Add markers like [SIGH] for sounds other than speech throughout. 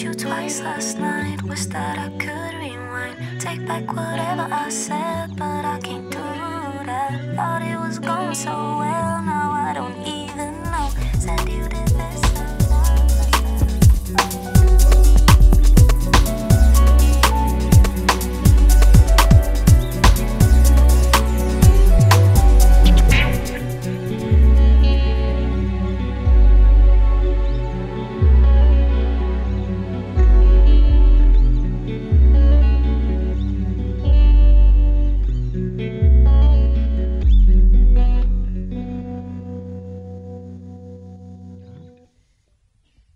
You twice last night. Wish that I could rewind. Take back whatever I said, but I can't do that. Thought it was going so well, now I don't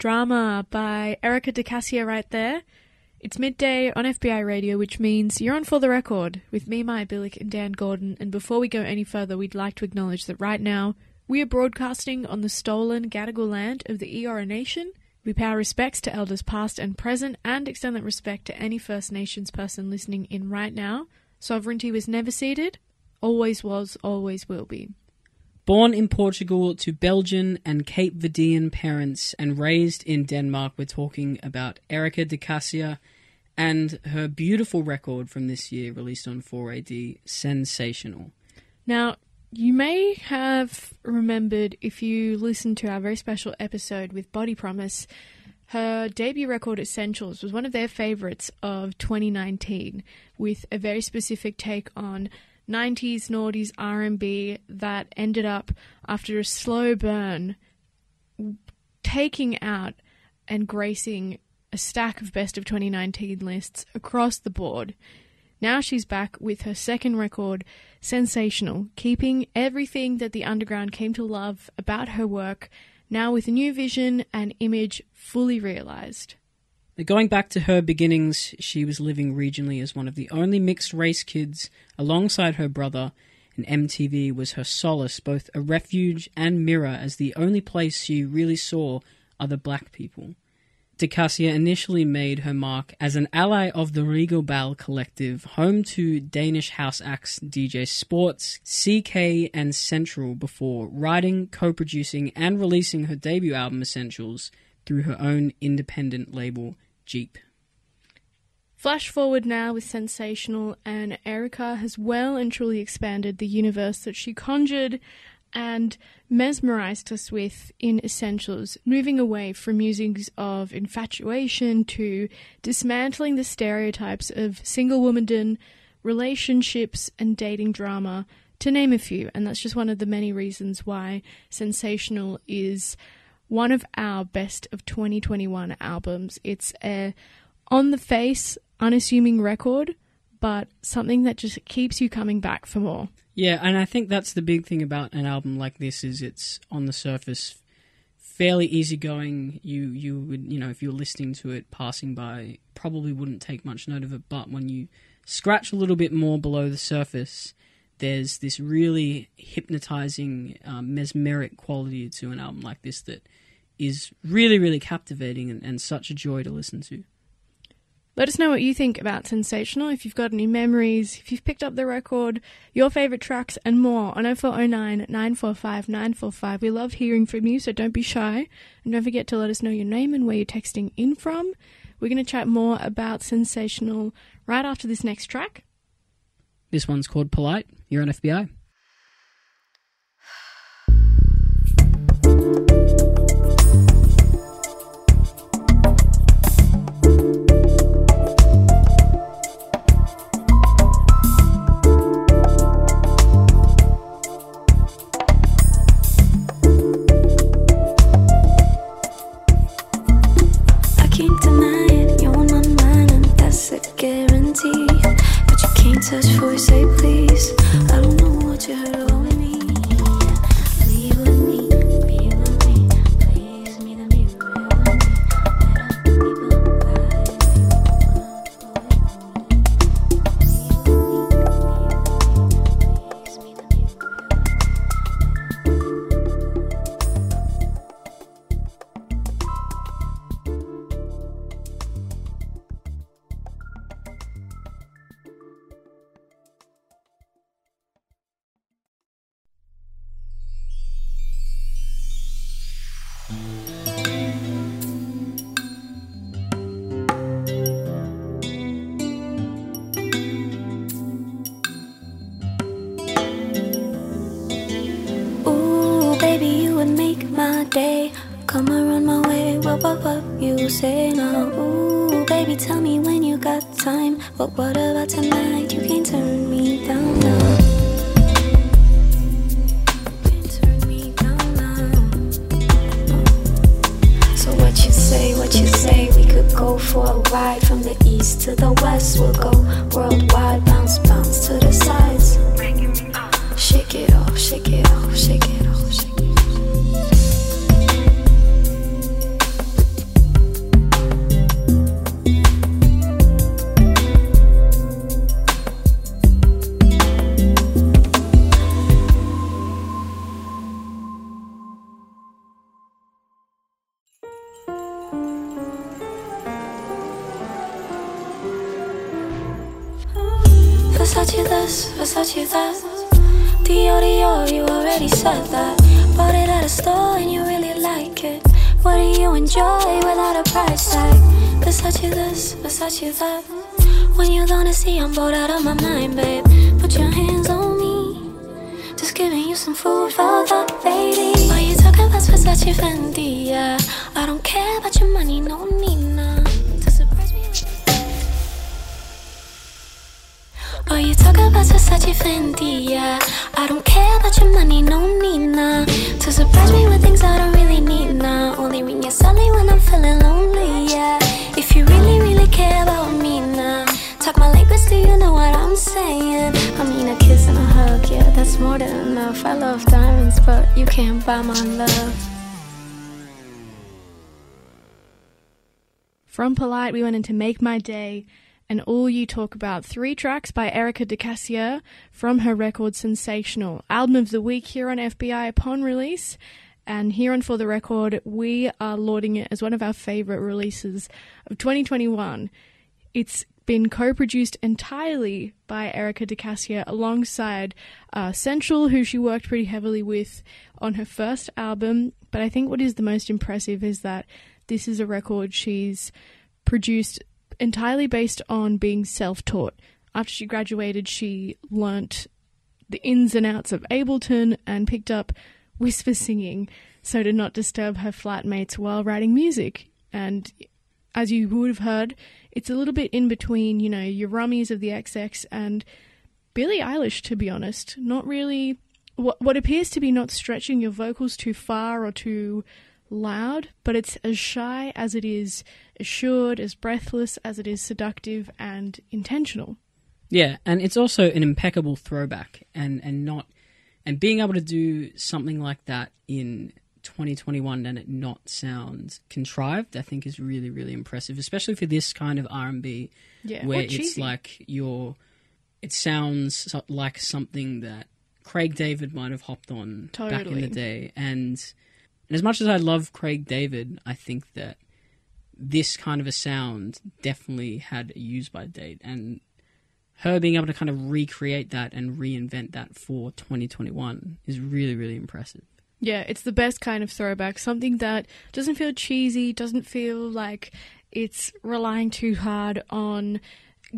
Drama by Erika de Casier right there. It's midday on FBI radio, which means you're on For the Record with me, Maya Billick, and Dan Gordon. And before we go any further, we'd like to acknowledge that right now we are broadcasting on the stolen Gadigal land of the Eora Nation. We pay our respects to elders past and present and extend that respect to any First Nations person listening in right now. Sovereignty was never ceded, always was, always will be. Born in Portugal to Belgian and Cape Verdean parents and raised in Denmark, we're talking about Erika de Casier and her beautiful record from this year, released on 4AD, Sensational. Now, you may have remembered if you listened to our very special episode with Body Promise, her debut record Essentials was one of their favorites of 2019 with a very specific take on 90s noughties R&B that ended up after a slow burn taking out and gracing a stack of best of 2019 lists across the board. Now she's back with her second record, Sensational, keeping everything that the underground came to love about her work, now with a new vision and image fully realized. Going back to her beginnings, she was living regionally as one of the only mixed race kids alongside her brother, and MTV was her solace, both a refuge and mirror, as the only place she really saw other black people. De Casier initially made her mark as an ally of the Regelbau collective, home to Danish house acts DJ Sports, CK, and Central, before writing, co producing, and releasing her debut album Essentials through her own independent label, Jeep. Flash forward now with Sensational, and Erika has well and truly expanded the universe that she conjured and mesmerized us with in Essentials, moving away from musings of infatuation to dismantling the stereotypes of single womandom, relationships, and dating drama, to name a few. And that's just one of the many reasons why Sensational is one of our best of 2021 albums. It's a on the face, unassuming record, but something that just keeps you coming back for more. Yeah, and I think that's the big thing about an album like this is it's on the surface fairly easygoing. You you would you know if you're listening to it passing by probably wouldn't take much note of it, but when you scratch a little bit more below the surface, there's this really hypnotizing, um, mesmeric quality to an album like this that is really really captivating and, and such a joy to listen to. Let us know what you think about Sensational, if you've got any memories, if you've picked up the record, your favourite tracks, and more on 0409 945 945. We love hearing from you, so don't be shy. And don't forget to let us know your name and where you're texting in from. We're going to chat more about Sensational right after this next track. This one's called Polite. You're on FBI. Ride from the east to the west. We'll go worldwide, bounce, bounce to the sides. Shake it off, shake it off, shake it you enjoy without a price tag? Versace this, Versace that. When you gonna see I'm bored out of my mind, babe. Put your hands on me. Just giving you some food for thought, baby. Why you talking about Versace Fendi? Yeah, I don't care about your money, no need Oh, you talk about Versace Fendi, yeah. I don't care about your money, no need nah. To surprise me with things I don't really need nah. Only ring your celly when I'm feeling lonely, yeah. If you really, really care about me nah. Talk my language, do you know what I'm saying? I mean, a kiss and a hug, yeah, that's more than enough. I love diamonds, but you can't buy my love. From Polite, we went into Make My Day and All You Talk About. Three tracks by Erika de Casier from her record Sensational. Album of the week here on FBI upon release. And here on For the Record, we are lauding it as one of our favourite releases of 2021. It's been co-produced entirely by Erika de Casier alongside uh, Central, who she worked pretty heavily with on her first album. But I think what is the most impressive is that this is a record she's produced entirely based on being self-taught. After she graduated, she learnt the ins and outs of Ableton and picked up whisper singing so to not disturb her flatmates while writing music. And as you would have heard, it's a little bit in between, you know, your rummies of the XX and Billie Eilish, to be honest. Not really what what appears to be not stretching your vocals too far or too loud, but it's as shy as it is assured, as breathless as it is seductive and intentional. Yeah, and it's also an impeccable throwback, and and not and being able to do something like that in 2021 and it not sound contrived, I think is really really impressive, especially for this kind of R&B Yeah, where it's like your it sounds like something that Craig David might have hopped on back in the day. And and as much as I love Craig David, I think that this kind of a sound definitely had a use by date and her being able to kind of recreate that and reinvent that for 2021 is really really impressive. Yeah, it's the best kind of throwback. Something that doesn't feel cheesy, doesn't feel like it's relying too hard on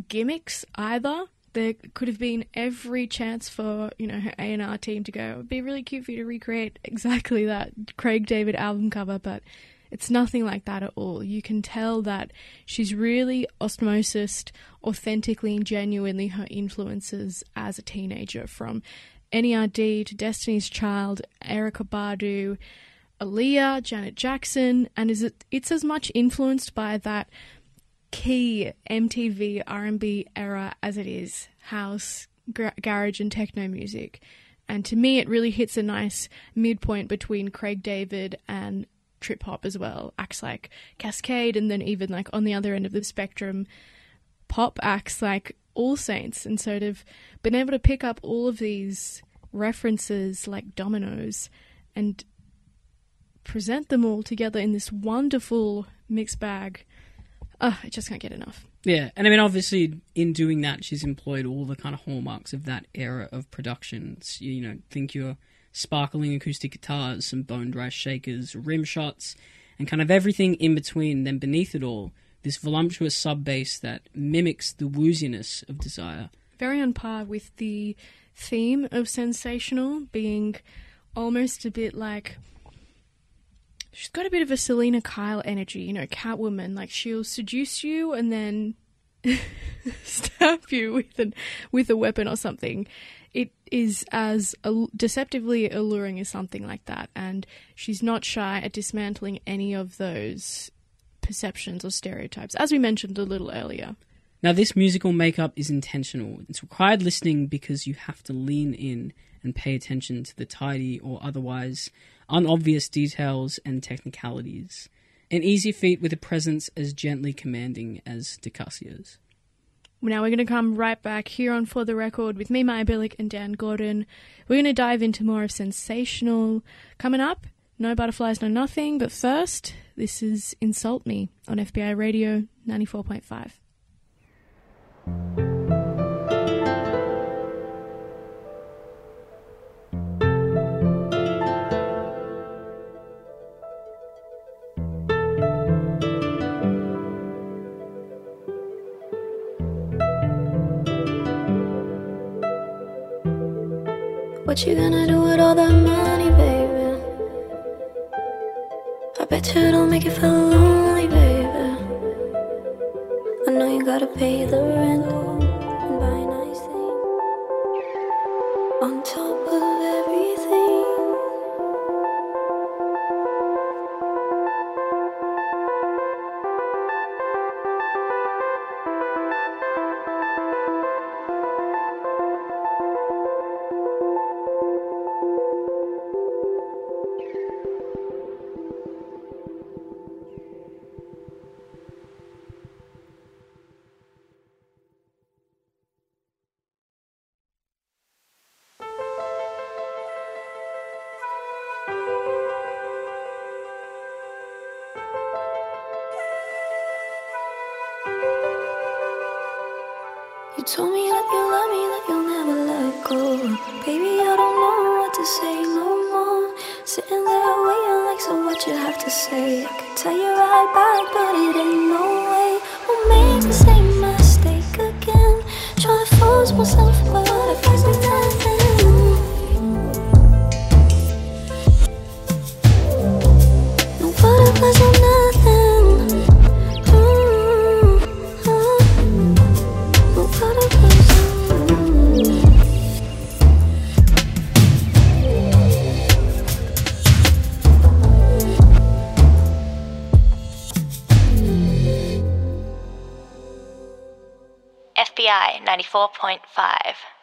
gimmicks either. There could have been every chance for you know her A and R team to go. It would be really cute for you to recreate exactly that Craig David album cover, but it's nothing like that at all. You can tell that she's really osmosised authentically and genuinely her influences as a teenager from NERD to Destiny's Child, Erykah Badu, Aaliyah, Janet Jackson, and is it, it's as much influenced by that key MTV R&B era as it is house, gar- garage, and techno music. And to me, it really hits a nice midpoint between Craig David and trip hop as well. Acts like Cascade, and then even like on the other end of the spectrum, pop acts like All Saints. And sort of been able to pick up all of these references like dominoes and present them all together in this wonderful mixed bag. Uh, I just can't get enough. Yeah, and I mean, obviously, in doing that, she's employed all the kind of hallmarks of that era of productions. You know, think your sparkling acoustic guitars, some bone dry shakers, rim shots, and kind of everything in between. Then beneath it all, this voluptuous sub bass that mimics the wooziness of desire. Very on par with the theme of sensational being almost a bit like she's got a bit of a Selina Kyle energy, you know, Catwoman. Like she'll seduce you and then [LAUGHS] stab you with an with a weapon or something. Is as deceptively alluring as something like that, and she's not shy at dismantling any of those perceptions or stereotypes, as we mentioned a little earlier. Now, this musical makeup is intentional. It's required listening because you have to lean in and pay attention to the tidy or otherwise unobvious details and technicalities. An easy feat with a presence as gently commanding as de Casier's. Now we're going to come right back here on For the Record with me, Maya Billick, and Dan Gordon. We're going to dive into more of Sensational. Coming up, No Butterflies, No Nothing, but first, this is Insult Me on FBI Radio 94.5. What you gonna do with all that money, baby? I bet you don't make you feel lonely, baby. I know you gotta pay the rent to say? I could tell you right back, but it ain't no way. We'll make the same mistake again. Trying to force myself, but I can't do 4.5.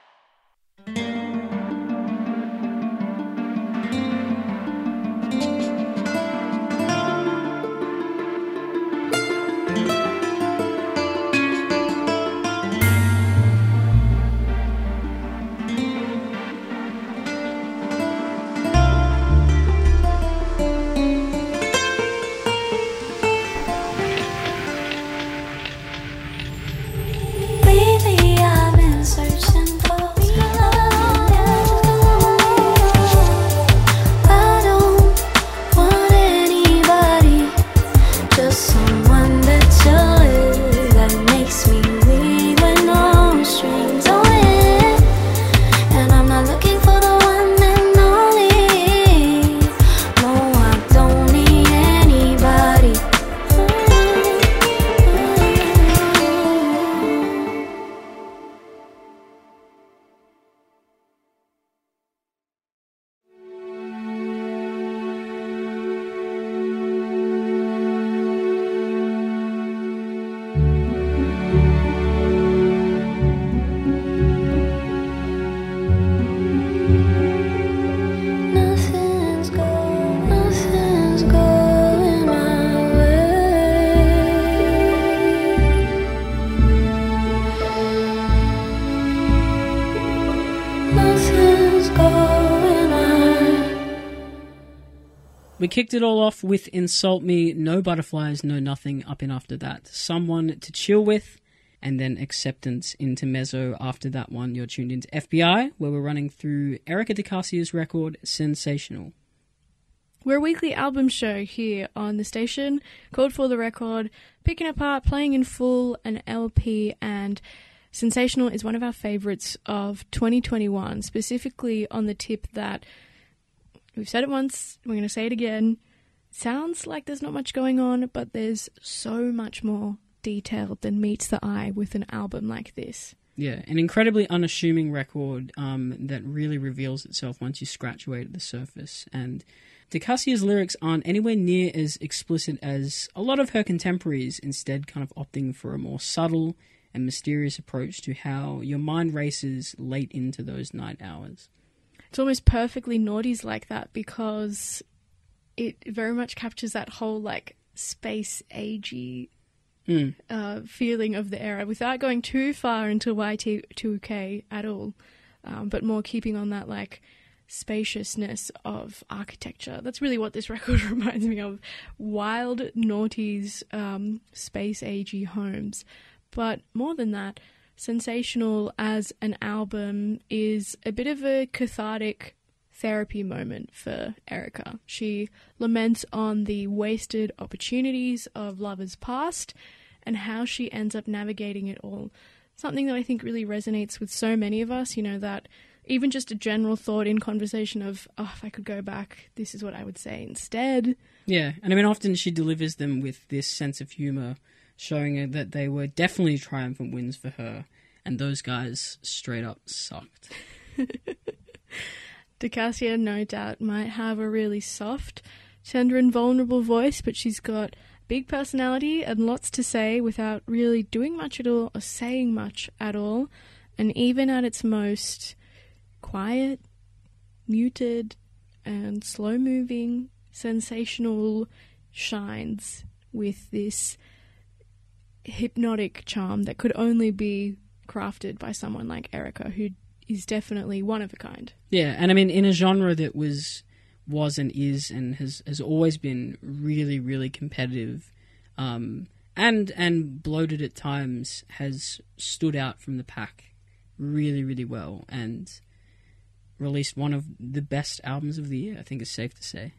it all off with Insult Me, No Butterflies, No Nothing up in after that. Someone to chill with, and then Acceptance into Mezzo after that one. You're tuned into FBI, where we're running through Erika de Casier's record, Sensational. We're a weekly album show here on the station called For the Record, picking apart, playing in full an LP, and Sensational is one of our favourites of 2021, specifically on the tip that we've said it once, we're going to say it again. sounds like there's not much going on, but there's so much more detail than meets the eye with an album like this. Yeah, an incredibly unassuming record um, that really reveals itself once you scratch away at the surface. And de Casier's lyrics aren't anywhere near as explicit as a lot of her contemporaries, instead, kind of opting for a more subtle and mysterious approach to how your mind races late into those night hours. It's almost perfectly naughties like that because it very much captures that whole like space agey Mm. uh, feeling of the era without going too far into Y2K at all, um, but more keeping on that like spaciousness of architecture. That's really what this [LAUGHS] record [LAUGHS] reminds me of wild, naughties, um, space agey homes. But more than that, Sensational as an album is a bit of a cathartic therapy moment for Erika. She laments on the wasted opportunities of lovers past and how she ends up navigating it all. Something that I think really resonates with so many of us, you know, that even just a general thought in conversation of, oh, if I could go back, this is what I would say instead. Yeah, and I mean, often she delivers them with this sense of humour, showing that they were definitely triumphant wins for her, and those guys straight up sucked. [LAUGHS] De Casier, no doubt, might have a really soft, tender, and vulnerable voice, but she's got big personality and lots to say without really doing much at all or saying much at all. And even at its most quiet, muted, and slow moving, sensational shines with this hypnotic charm that could only be crafted by someone like Erika, who is definitely one of a kind. Yeah, and I mean, in a genre that was was and is and has has always been really really competitive, um, and and bloated at times, has stood out from the pack really really well and released one of the best albums of the year. I think it's safe to say.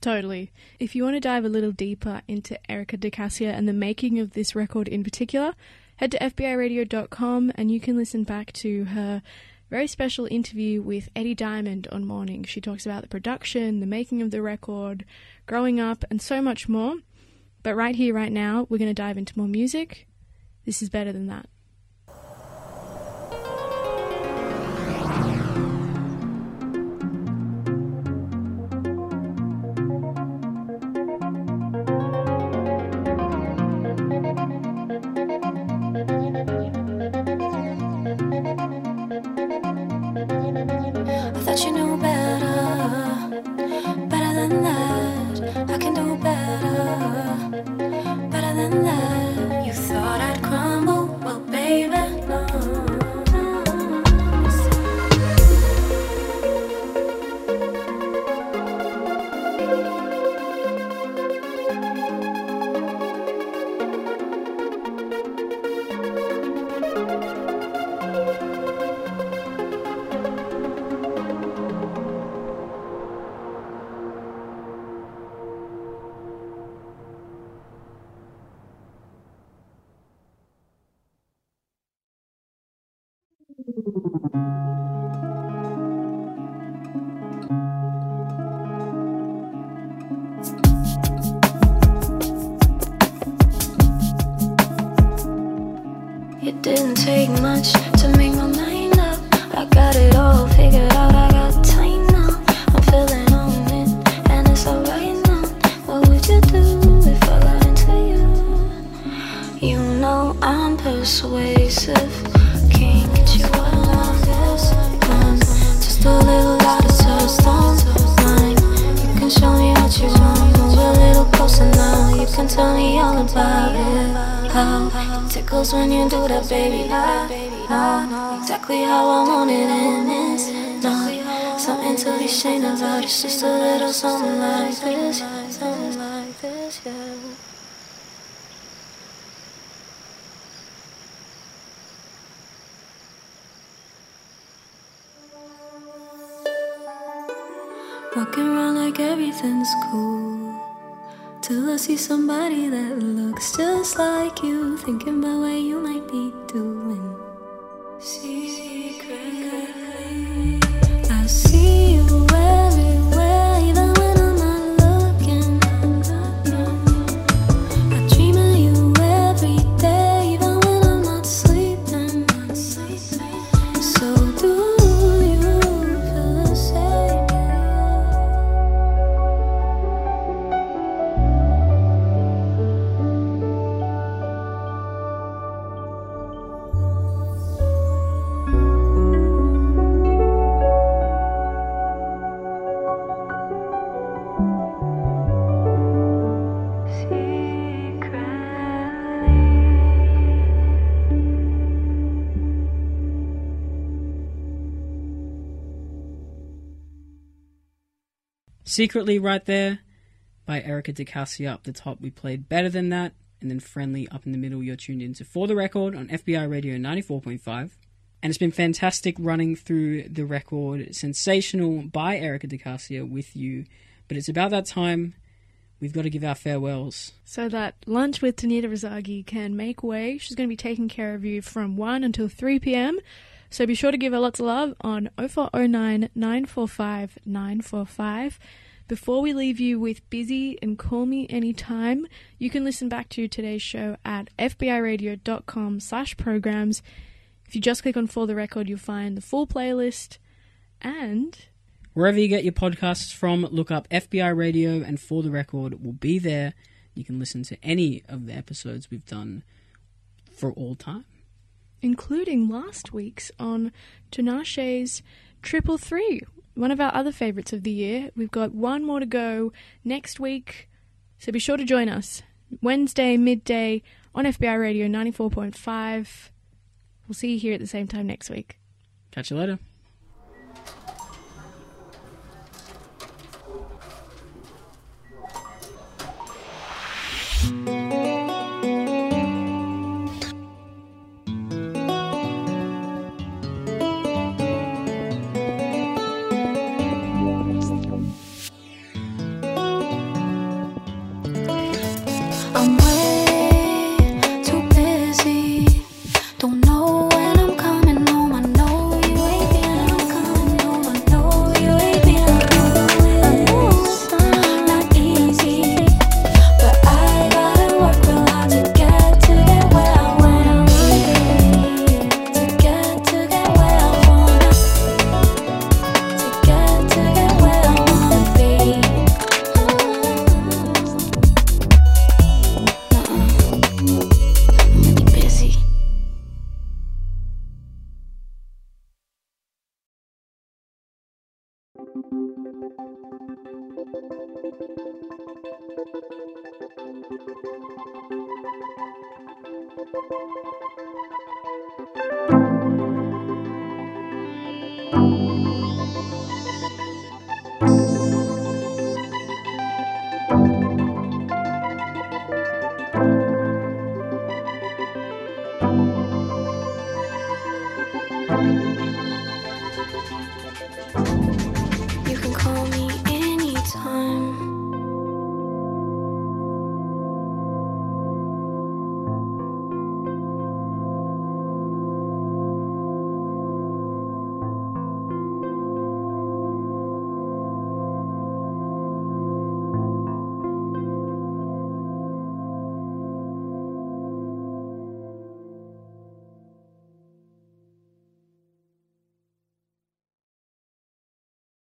Totally. If you want to dive a little deeper into Erika de Casier and the making of this record in particular, head to FBIRadio.com and you can listen back to her very special interview with Eddie Diamond on Morning. She talks about the production, the making of the record, growing up, and so much more. But right here, right now, we're going to dive into more music. This is better than that. It didn't take much to make my mind up. I got it all figured out. Tickles when you do that, baby. I know exactly how I want it, and it's not something to be ashamed about. It's just a little something like this, something like this, yeah. Walking around like everything's cool. Till I see somebody that looks just like you. Thinking about what you might be doing. Secretly, I see you Secretly Right There by Erika de Casier up the top. We played Better Than That, and then Friendly up in the middle. You're tuned into For the Record on FBI Radio 94.5. And it's been fantastic running through the record Sensational by Erika de Casier with you. But it's about that time we've got to give our farewells. So that lunch with Tanita Razagi can make way. She's going to be taking care of you from 1 until 3 p.m. So be sure to give her lots of love on 0409 945 945. Before we leave you with Busy and Call Me Anytime, you can listen back to today's show at fbiradio.com slash programs. If you just click on For the Record, you'll find the full playlist and Wherever you get your podcasts from, look up FBI Radio and For the Record will be there. You can listen to any of the episodes we've done for all time. including last week's on Tinashe's Triple Three, one of our other favourites of the year. We've got one more to go next week, so be sure to join us Wednesday midday on FBI Radio 94.5. We'll see you here at the same time next week. Catch you later.